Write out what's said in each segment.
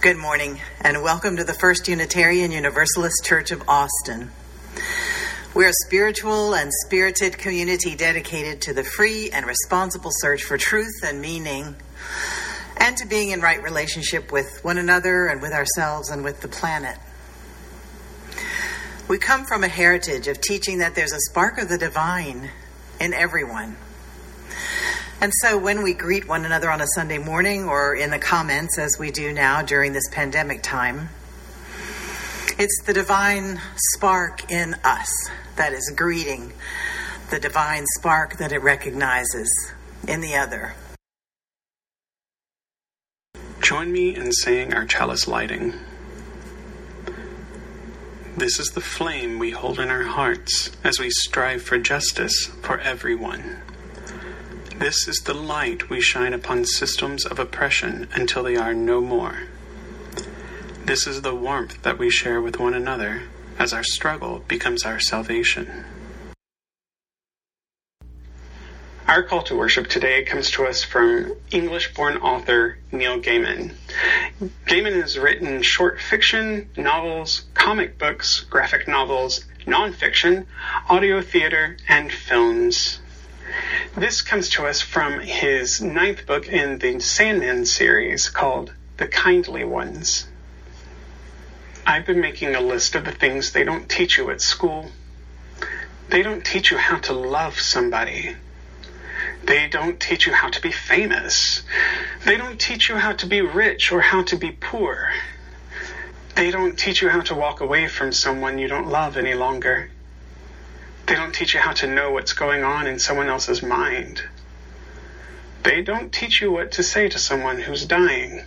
Good morning, and welcome to the First Unitarian Universalist Church of Austin. We're a spiritual and spirited community dedicated to the free and responsible search for truth and meaning, and to being in right relationship with one another and with ourselves and with the planet. We come from a heritage of teaching that there's a spark of the divine in everyone. And so when we greet one another on a Sunday morning or in the comments, as we do now during this pandemic time, it's the divine spark in us that is greeting the divine spark that it recognizes in the other. Join me in saying our chalice lighting. This is the flame we hold in our hearts as we strive for justice for everyone. This is the light we shine upon systems of oppression until they are no more. This is the warmth that we share with one another as our struggle becomes our salvation. Our call to worship today comes to us from English born author Neil Gaiman. Gaiman has written short fiction, novels, comic books, graphic novels, nonfiction, audio theater, and films. This comes to us from his ninth book in the Sandman series called The Kindly Ones. I've been making a list of the things they don't teach you at school. They don't teach you how to love somebody. They don't teach you how to be famous. They don't teach you how to be rich or how to be poor. They don't teach you how to walk away from someone you don't love any longer. They don't teach you how to know what's going on in someone else's mind. They don't teach you what to say to someone who's dying.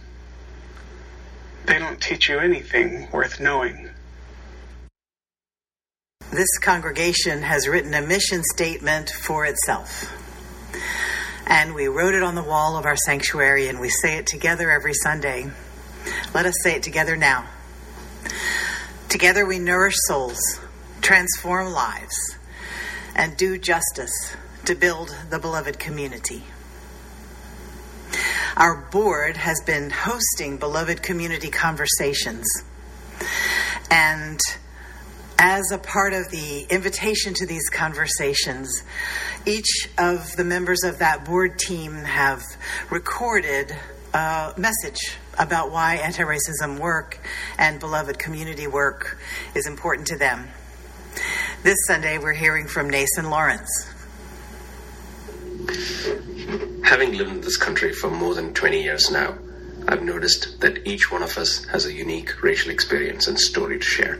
They don't teach you anything worth knowing. This congregation has written a mission statement for itself. And we wrote it on the wall of our sanctuary, and we say it together every Sunday. Let us say it together now. Together we nourish souls, transform lives, and do justice to build the beloved community. Our board has been hosting beloved community conversations. And as a part of the invitation to these conversations, each of the members of that board team have recorded a message about why anti racism work and beloved community work is important to them. This Sunday, we're hearing from Nason Lawrence. Having lived in this country for more than 20 years now, I've noticed that each one of us has a unique racial experience and story to share.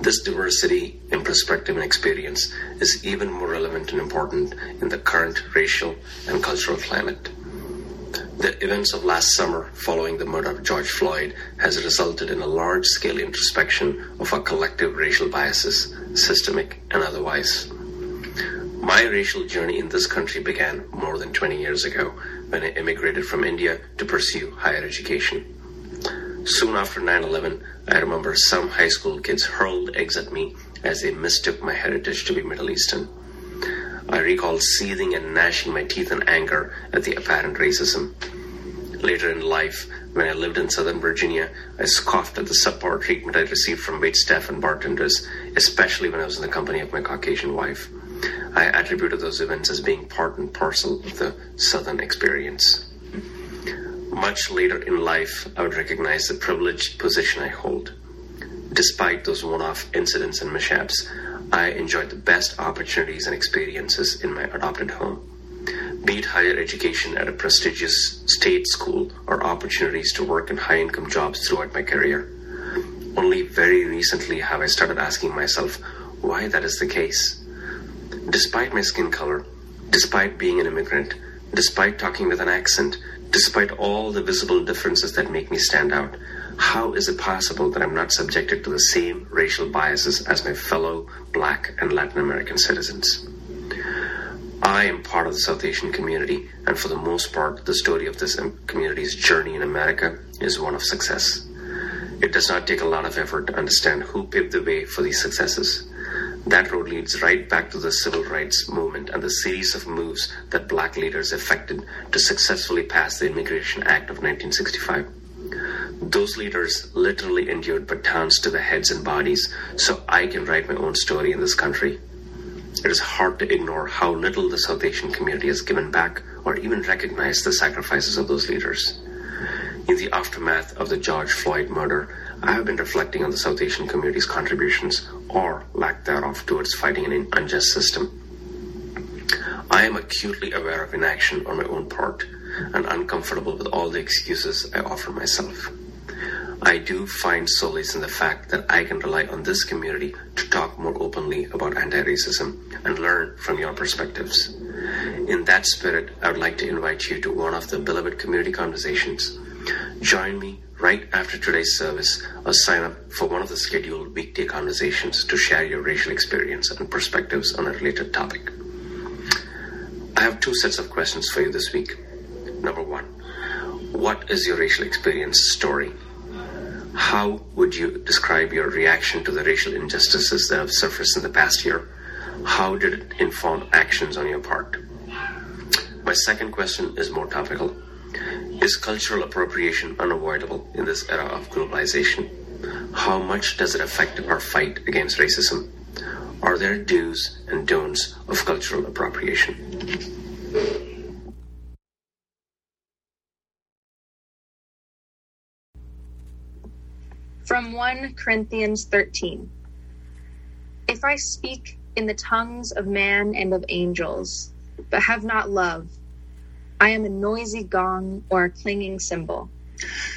This diversity in perspective and experience is even more relevant and important in the current racial and cultural climate. The events of last summer following the murder of George Floyd has resulted in a large scale introspection of our collective racial biases, systemic and otherwise. My racial journey in this country began more than 20 years ago when I immigrated from India to pursue higher education. Soon after 9 11, I remember some high school kids hurled eggs at me as they mistook my heritage to be Middle Eastern. I recall seething and gnashing my teeth in anger at the apparent racism. Later in life, when I lived in Southern Virginia, I scoffed at the subpar treatment I received from waitstaff and bartenders, especially when I was in the company of my Caucasian wife. I attributed those events as being part and parcel of the Southern experience. Much later in life, I would recognize the privileged position I hold. Despite those one off incidents and mishaps, I enjoyed the best opportunities and experiences in my adopted home. Be it higher education at a prestigious state school or opportunities to work in high income jobs throughout my career. Only very recently have I started asking myself why that is the case. Despite my skin color, despite being an immigrant, despite talking with an accent, despite all the visible differences that make me stand out, how is it possible that I'm not subjected to the same racial biases as my fellow black and Latin American citizens? I am part of the South Asian community, and for the most part, the story of this um, community's journey in America is one of success. It does not take a lot of effort to understand who paved the way for these successes. That road leads right back to the civil rights movement and the series of moves that black leaders effected to successfully pass the Immigration Act of 1965. Those leaders literally endured batons to the heads and bodies so I can write my own story in this country. It is hard to ignore how little the South Asian community has given back or even recognized the sacrifices of those leaders. In the aftermath of the George Floyd murder, I have been reflecting on the South Asian community's contributions, or lack thereof, towards fighting an unjust system. I am acutely aware of inaction on my own part and uncomfortable with all the excuses I offer myself. I do find solace in the fact that I can rely on this community to talk more openly about anti racism and learn from your perspectives. In that spirit, I would like to invite you to one of the beloved community conversations. Join me right after today's service or sign up for one of the scheduled weekday conversations to share your racial experience and perspectives on a related topic. I have two sets of questions for you this week. Number one, what is your racial experience story? How would you describe your reaction to the racial injustices that have surfaced in the past year? How did it inform actions on your part? My second question is more topical. Is cultural appropriation unavoidable in this era of globalization? How much does it affect our fight against racism? Are there do's and don'ts of cultural appropriation? From 1 Corinthians 13 If I speak in the tongues of man and of angels, but have not love, I am a noisy gong or a clanging cymbal.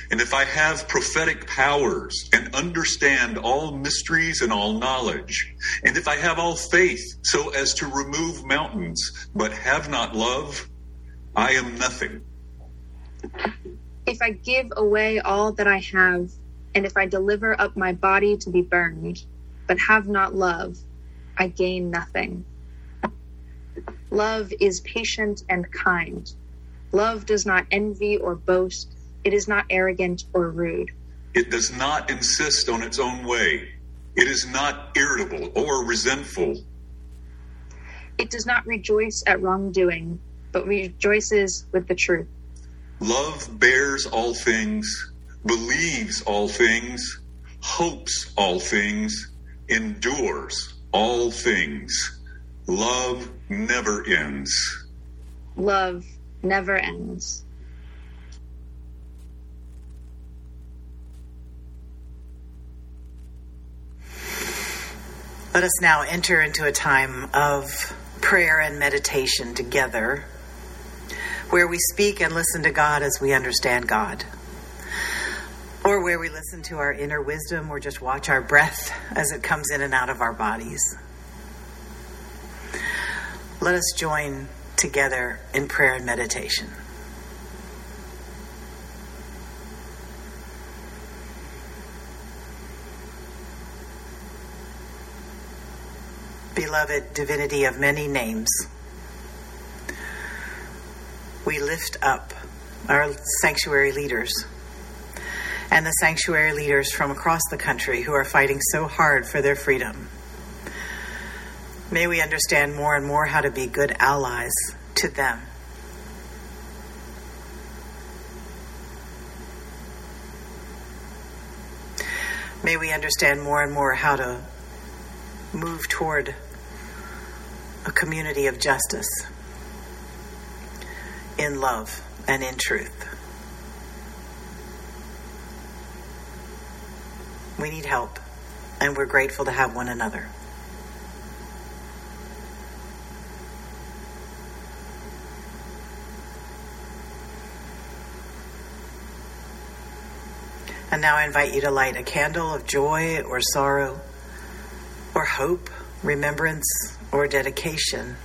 And if I have prophetic powers and understand all mysteries and all knowledge, and if I have all faith so as to remove mountains, but have not love, I am nothing. If I give away all that I have, and if I deliver up my body to be burned, but have not love, I gain nothing. Love is patient and kind. Love does not envy or boast. It is not arrogant or rude. It does not insist on its own way. It is not irritable or resentful. It does not rejoice at wrongdoing, but rejoices with the truth. Love bears all things, believes all things, hopes all things, endures all things. Love never ends. Love never ends. Let us now enter into a time of prayer and meditation together, where we speak and listen to God as we understand God, or where we listen to our inner wisdom or just watch our breath as it comes in and out of our bodies. Let us join together in prayer and meditation. Beloved divinity of many names, we lift up our sanctuary leaders and the sanctuary leaders from across the country who are fighting so hard for their freedom. May we understand more and more how to be good allies to them. May we understand more and more how to move toward a community of justice in love and in truth. We need help, and we're grateful to have one another. And now I invite you to light a candle of joy or sorrow or hope, remembrance or dedication.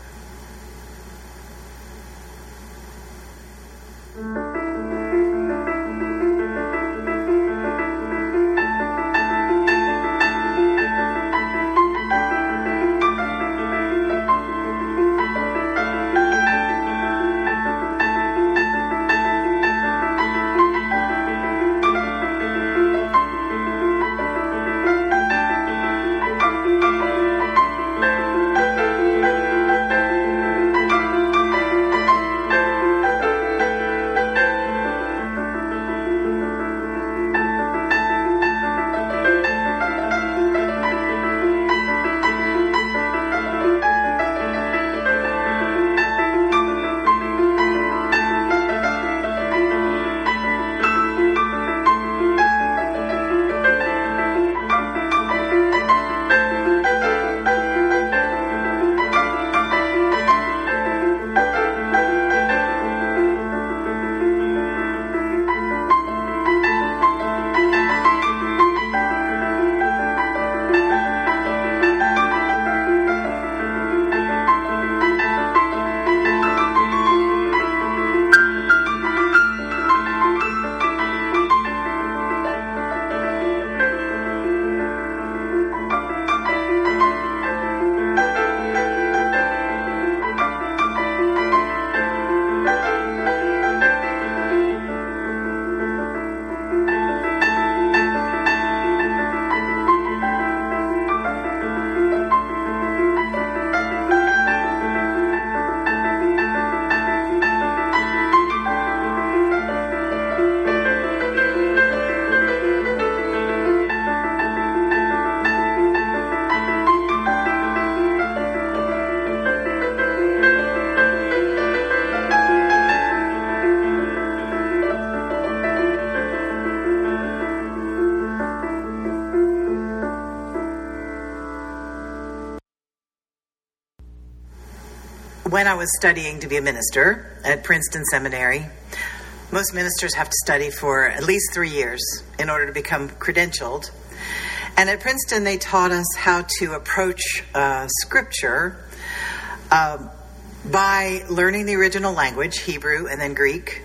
Was studying to be a minister at Princeton Seminary, most ministers have to study for at least three years in order to become credentialed. And at Princeton, they taught us how to approach uh, scripture uh, by learning the original language, Hebrew and then Greek,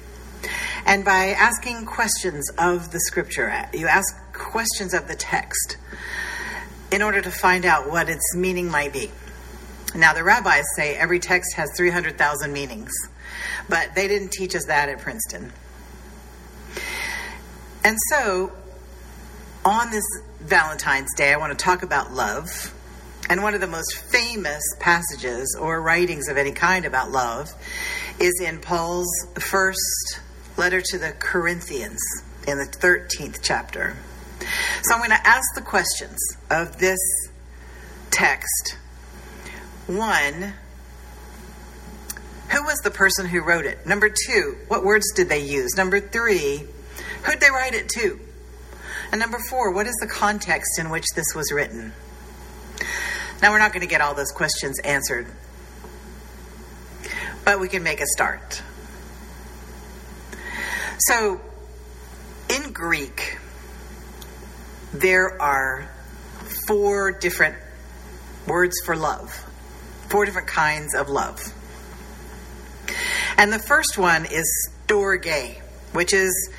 and by asking questions of the scripture. You ask questions of the text in order to find out what its meaning might be. Now, the rabbis say every text has 300,000 meanings, but they didn't teach us that at Princeton. And so, on this Valentine's Day, I want to talk about love. And one of the most famous passages or writings of any kind about love is in Paul's first letter to the Corinthians in the 13th chapter. So I'm going to ask the questions of this text. One, who was the person who wrote it? Number two, what words did they use? Number three, who'd they write it to? And number four, what is the context in which this was written? Now, we're not going to get all those questions answered, but we can make a start. So, in Greek, there are four different words for love, four different kinds of love. And the first one is storge, which is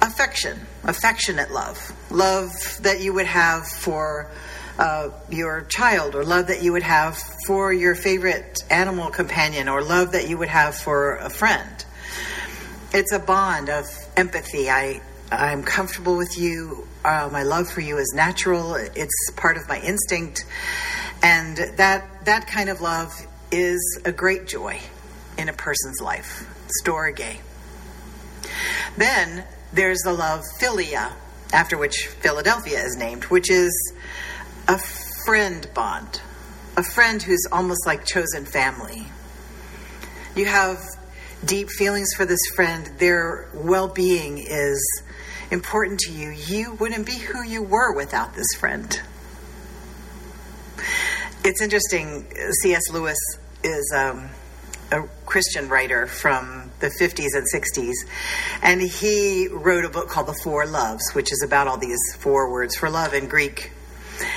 affection, affectionate love, love that you would have for uh, your child, or love that you would have for your favorite animal companion, or love that you would have for a friend. It's a bond of empathy. I I'm comfortable with you. Uh, my love for you is natural. It's part of my instinct, and that that kind of love is a great joy in a person's life. Storge. Then there's the love philia, after which Philadelphia is named, which is a friend bond, a friend who's almost like chosen family. You have deep feelings for this friend, their well being is important to you. You wouldn't be who you were without this friend. It's interesting, C.S. Lewis is um, a Christian writer from the 50s and 60s, and he wrote a book called The Four Loves, which is about all these four words for love in Greek.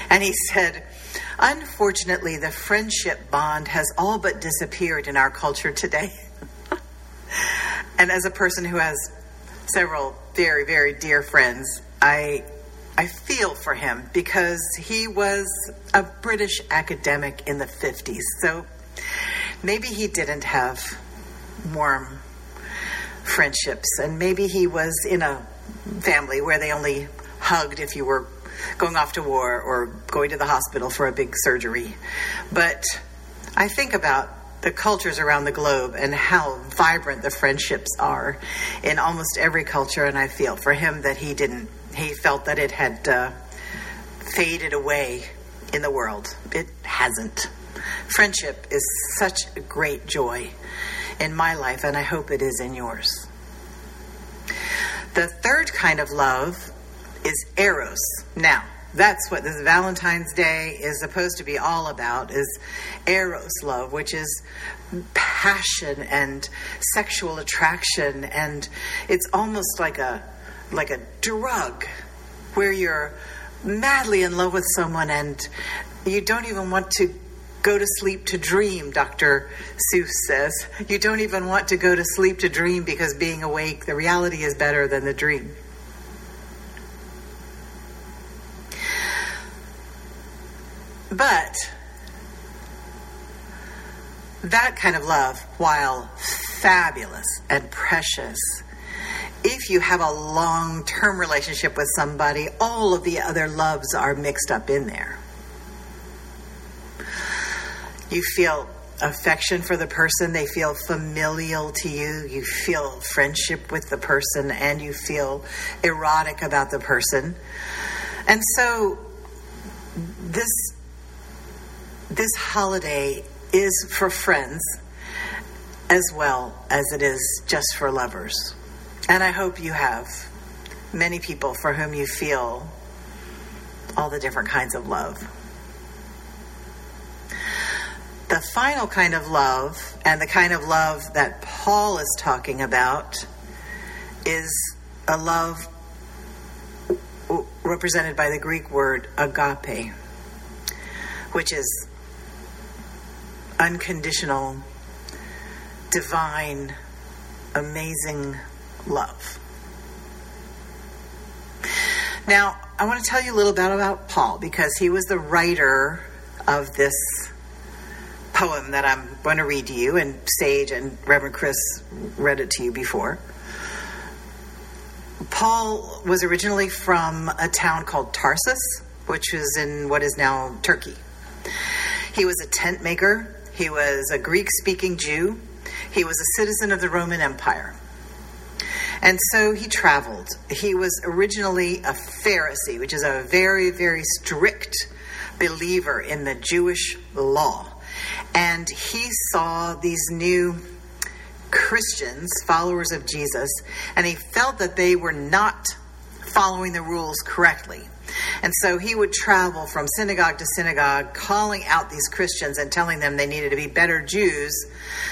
And he said, Unfortunately, the friendship bond has all but disappeared in our culture today. and as a person who has several very, very dear friends, I I feel for him because he was a British academic in the 50s. So maybe he didn't have warm friendships, and maybe he was in a family where they only hugged if you were going off to war or going to the hospital for a big surgery. But I think about the cultures around the globe and how vibrant the friendships are in almost every culture, and I feel for him that he didn't, he felt that it had uh, faded away in the world. It hasn't. Friendship is such a great joy in my life, and I hope it is in yours. The third kind of love is eros. Now, that's what this Valentine's Day is supposed to be all about is eros love, which is passion and sexual attraction and it's almost like a like a drug where you're madly in love with someone and you don't even want to go to sleep to dream, Dr. Seuss says. You don't even want to go to sleep to dream because being awake, the reality is better than the dream. But that kind of love, while fabulous and precious, if you have a long term relationship with somebody, all of the other loves are mixed up in there. You feel affection for the person, they feel familial to you, you feel friendship with the person, and you feel erotic about the person. And so, this this holiday is for friends as well as it is just for lovers. And I hope you have many people for whom you feel all the different kinds of love. The final kind of love, and the kind of love that Paul is talking about, is a love represented by the Greek word agape, which is unconditional, divine, amazing love. Now, I want to tell you a little bit about Paul because he was the writer of this poem that I'm going to read to you, and Sage and Reverend Chris read it to you before. Paul was originally from a town called Tarsus, which is in what is now Turkey. He was a tent maker, he was a Greek speaking Jew, he was a citizen of the Roman Empire. And so he traveled. He was originally a Pharisee, which is a very, very strict believer in the Jewish law. And he saw these new Christians, followers of Jesus, and he felt that they were not following the rules correctly. And so he would travel from synagogue to synagogue, calling out these Christians and telling them they needed to be better Jews.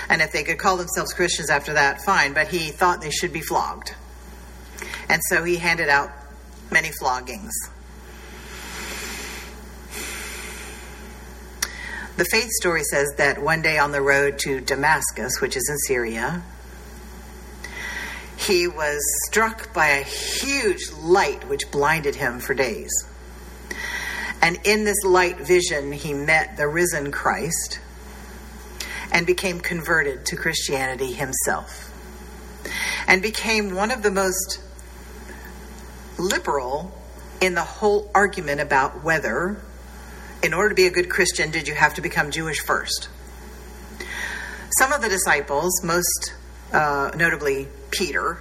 And if they could call themselves Christians after that, fine. But he thought they should be flogged. And so he handed out many floggings. The faith story says that one day on the road to Damascus, which is in Syria, he was struck by a huge light which blinded him for days. And in this light vision, he met the risen Christ and became converted to Christianity himself and became one of the most liberal in the whole argument about whether, in order to be a good Christian, did you have to become Jewish first. Some of the disciples, most uh, notably Peter,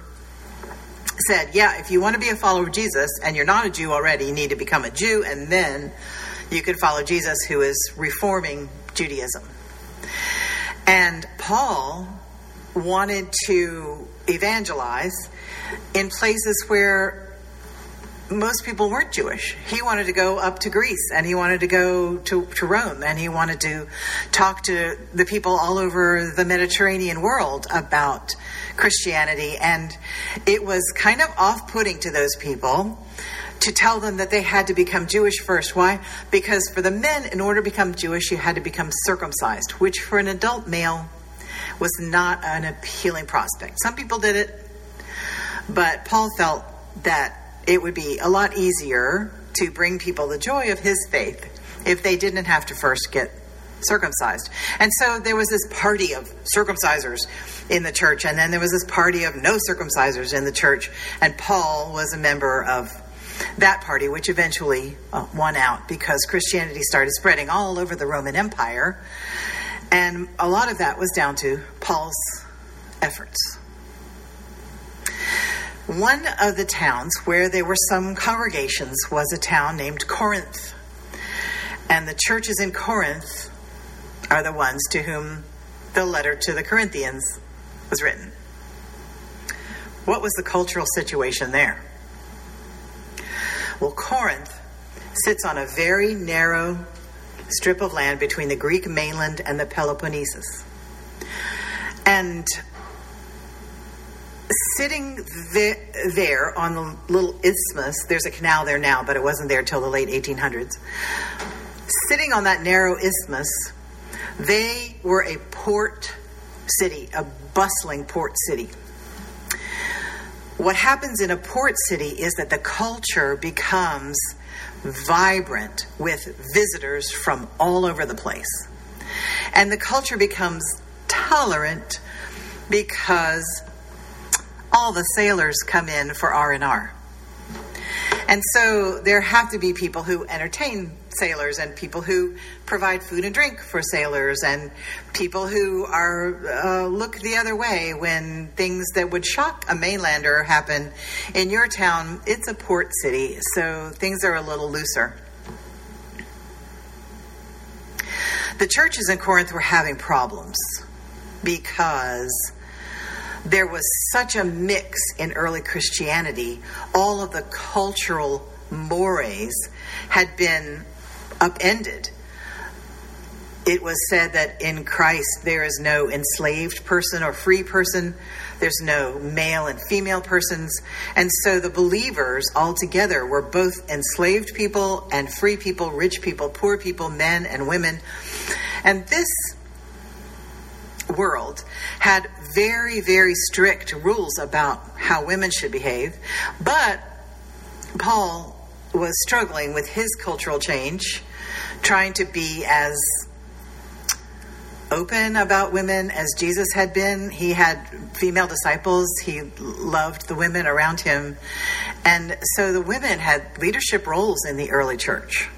said, Yeah, if you want to be a follower of Jesus and you're not a Jew already, you need to become a Jew and then you could follow Jesus, who is reforming Judaism. And Paul wanted to evangelize in places where most people weren't Jewish. He wanted to go up to Greece and he wanted to go to, to Rome and he wanted to talk to the people all over the Mediterranean world about Christianity. And it was kind of off putting to those people to tell them that they had to become Jewish first. Why? Because for the men, in order to become Jewish, you had to become circumcised, which for an adult male was not an appealing prospect. Some people did it, but Paul felt that it would be a lot easier to bring people the joy of his faith if they didn't have to first get circumcised. And so there was this party of circumcisers in the church, and then there was this party of no circumcisers in the church, and Paul was a member of that party, which eventually uh, won out because Christianity started spreading all over the Roman Empire. And a lot of that was down to Paul's efforts. One of the towns where there were some congregations was a town named Corinth. And the churches in Corinth are the ones to whom the letter to the Corinthians was written. What was the cultural situation there? Well, Corinth sits on a very narrow strip of land between the Greek mainland and the Peloponnesus. And sitting there, there, on the little isthmus, there's a canal there now, but it wasn't there till the late 1800s. Sitting on that narrow isthmus, they were a port city, a bustling port city. What happens in a port city is that the culture becomes vibrant with visitors from all over the place. And the culture becomes tolerant because all the sailors come in for R&R. And so there have to be people who entertain sailors and people who provide food and drink for sailors and people who are uh, look the other way when things that would shock a mainlander happen in your town. It's a port city, so things are a little looser. The churches in Corinth were having problems because there was such a mix in early Christianity. All of the cultural mores had been upended. it was said that in Christ there is no enslaved person or free person. There's no male and female persons. And so the believers all together were both enslaved people and free people, rich people, poor people, men and women. And this world had very, very strict rules about how women should behave. But Paul was struggling with his cultural change, trying to be as open about women as Jesus had been. He had female disciples, he loved the women around him. And so the women had leadership roles in the early church.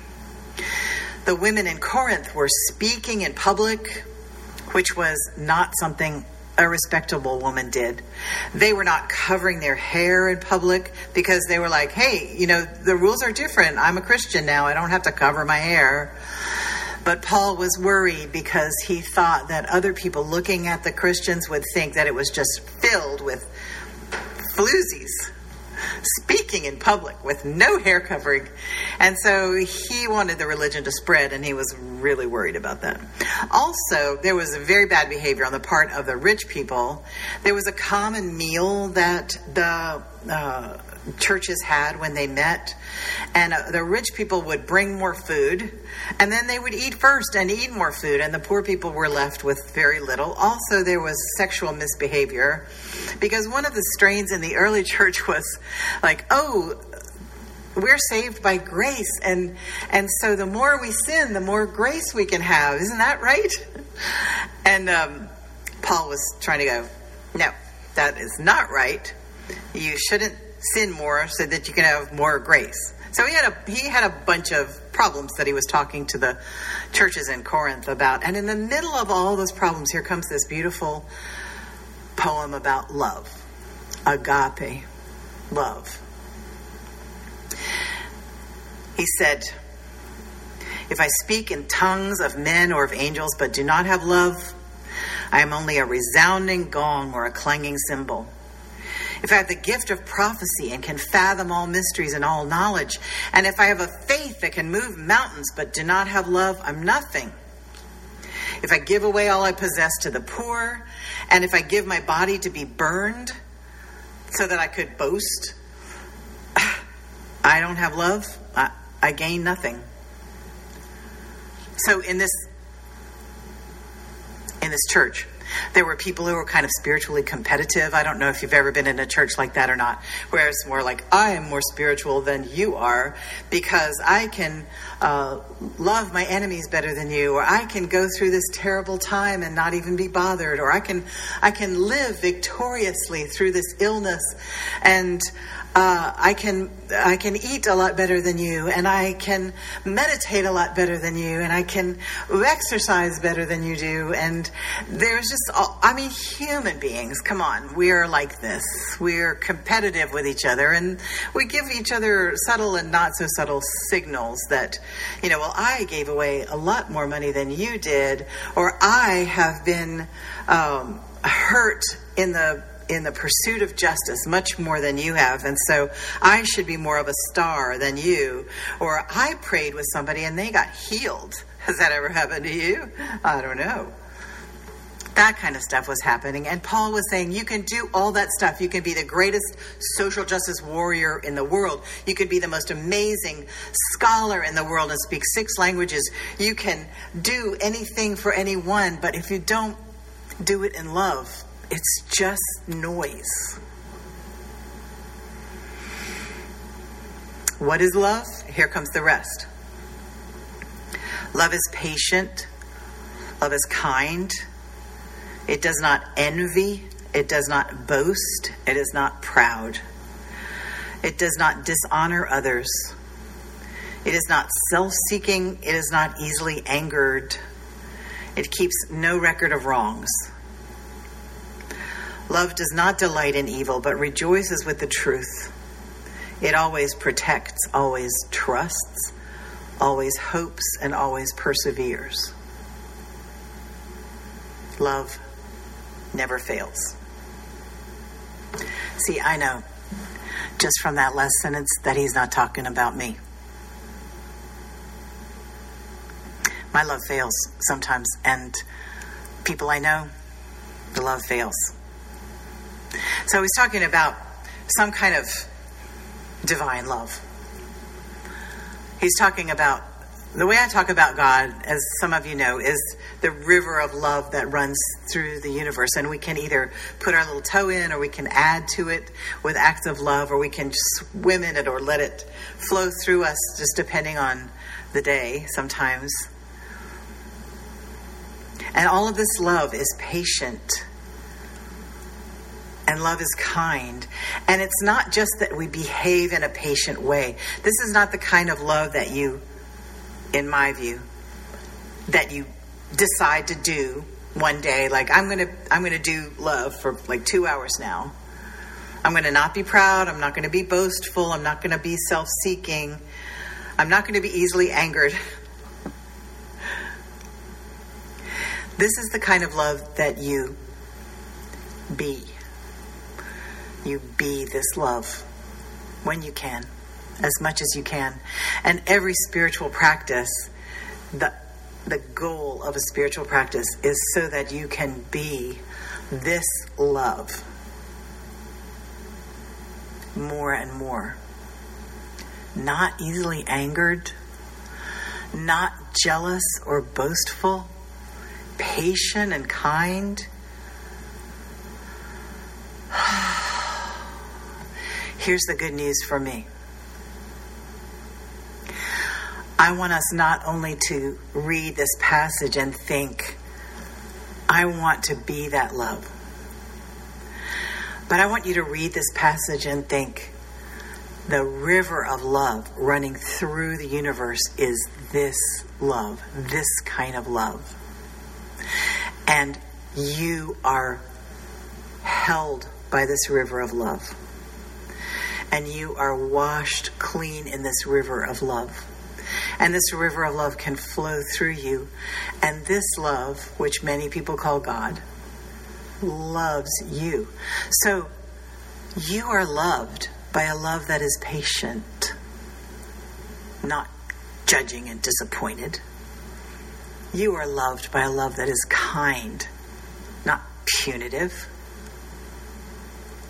The women in Corinth were speaking in public, which was not something a respectable woman did. They were not covering their hair in public because they were like, hey, you know, the rules are different. I'm a Christian now. I don't have to cover my hair. But Paul was worried because he thought that other people looking at the Christians would think that it was just filled with floozies speaking in public with no hair covering. And so he wanted the religion to spread, and he was really worried about that. Also, there was a very bad behavior on the part of the rich people. There was a common meal that the uh, churches had when they met. And uh, the rich people would bring more food, and then they would eat first and eat more food, and the poor people were left with very little. Also, there was sexual misbehavior because one of the strains in the early church was like, oh, we're saved by grace and and so the more we sin the more grace we can have isn't that right and um, paul was trying to go no that is not right you shouldn't sin more so that you can have more grace. So he had a he had a bunch of problems that he was talking to the churches in Corinth about. And in the middle of all those problems, here comes this beautiful poem about love. Agape, love. He said, If I speak in tongues of men or of angels but do not have love, I am only a resounding gong or a clanging cymbal. If I have the gift of prophecy and can fathom all mysteries and all knowledge, and if I have a faith that can move mountains but do not have love, I'm nothing. If I give away all I possess to the poor, and if I give my body to be burned so that I could boast, I don't have love, I, I gain nothing. So in this in this church, there were people who were kind of spiritually competitive. I don't know if you've ever been in a church like that or not, where it's more like, I am more spiritual than you are because I can uh, love my enemies better than you, or I can go through this terrible time and not even be bothered, or I can, I can live victoriously through this illness and uh, I can I can eat a lot better than you, and I can meditate a lot better than you, and I can exercise better than you do. And there's just I mean, human beings. Come on, we are like this. We're competitive with each other, and we give each other subtle and not so subtle signals that you know, well, I gave away a lot more money than you did, or I have been um, hurt in the in the pursuit of justice much more than you have. And so I should be more of a star than you. Or I prayed with somebody and they got healed. Has that ever happened to you? I don't know. That kind of stuff was happening. And Paul was saying, you can do all that stuff. You can be the greatest social justice warrior in the world. You can be the most amazing scholar in the world and speak six languages. You can do anything for anyone. But if you don't do it in love, it's just noise. What is love? Here comes the rest. Love is patient. Love is kind. It does not envy. It does not boast. It is not proud. It does not dishonor others. It is not self seeking. It is not easily angered. It keeps no record of wrongs. Love does not delight in evil, but rejoices with the truth. It always protects, always trusts, always hopes, and always perseveres. Love never fails. See, I know just from that last sentence that he's not talking about me. My love fails sometimes, and people I know, the love fails. So he's talking about some kind of divine love. He's talking about the way I talk about God, as some of you know, is the river of love that runs through the universe. And we can either put our little toe in or we can add to it with acts of love or we can swim in it or let it flow through us, just depending on the day sometimes. And all of this love is patient. And love is kind. And it's not just that we behave in a patient way. This is not the kind of love that you in my view, that you decide to do one day. Like I'm gonna I'm gonna do love for like two hours now. I'm gonna not be proud. I'm not gonna be boastful. I'm not gonna be self-seeking. I'm not gonna be easily angered. this is the kind of love that you be. You be this love when you can as much as you can. And every spiritual practice, the the goal of a spiritual practice is so that you can be this love more and more. Not easily angered, not jealous or boastful, patient and kind. Here's the good news for me. I want us not only to read this passage and think, I want to be that love, but I want you to read this passage and think, the river of love running through the universe is this love, this kind of love. And you are held by this river of love. And you are washed clean in this river of love. And this river of love can flow through you. And this love, which many people call God, loves you. So you are loved by a love that is patient, not judging and disappointed. You are loved by a love that is kind, not punitive.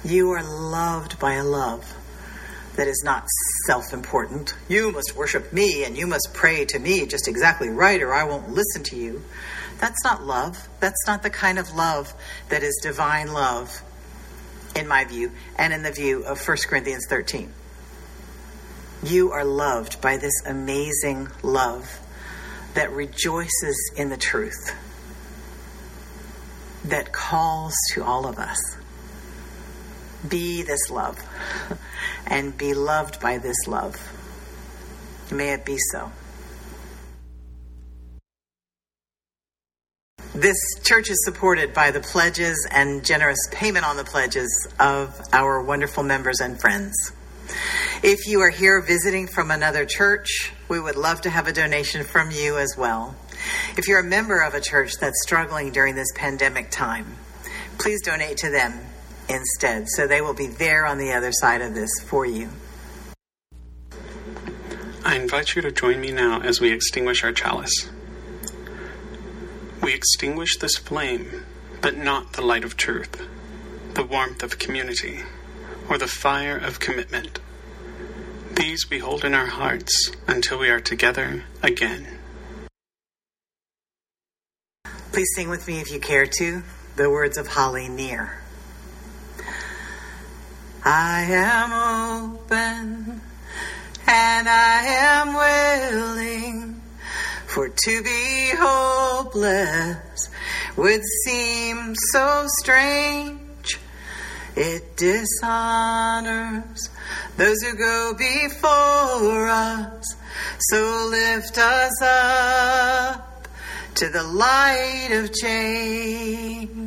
You are loved by a love that is not self important. You must worship me and you must pray to me just exactly right, or I won't listen to you. That's not love. That's not the kind of love that is divine love, in my view, and in the view of 1 Corinthians 13. You are loved by this amazing love that rejoices in the truth, that calls to all of us. Be this love. and be loved by this love. May it be so. This church is supported by the pledges and generous payment on the pledges of our wonderful members and friends. If you are here visiting from another church, we would love to have a donation from you as well. If you're a member of a church that's struggling during this pandemic time, please donate to them instead. So they will be there on the other side of this for you. I invite you to join me now as we extinguish our chalice. We extinguish this flame, but not the light of truth, the warmth of community, or the fire of commitment. These we hold in our hearts until we are together again. Please sing with me if you care to the words of Holly Near. I am open and I am willing, for to be hopeless would seem so strange. It dishonors those who go before us, so lift us up to the light of change.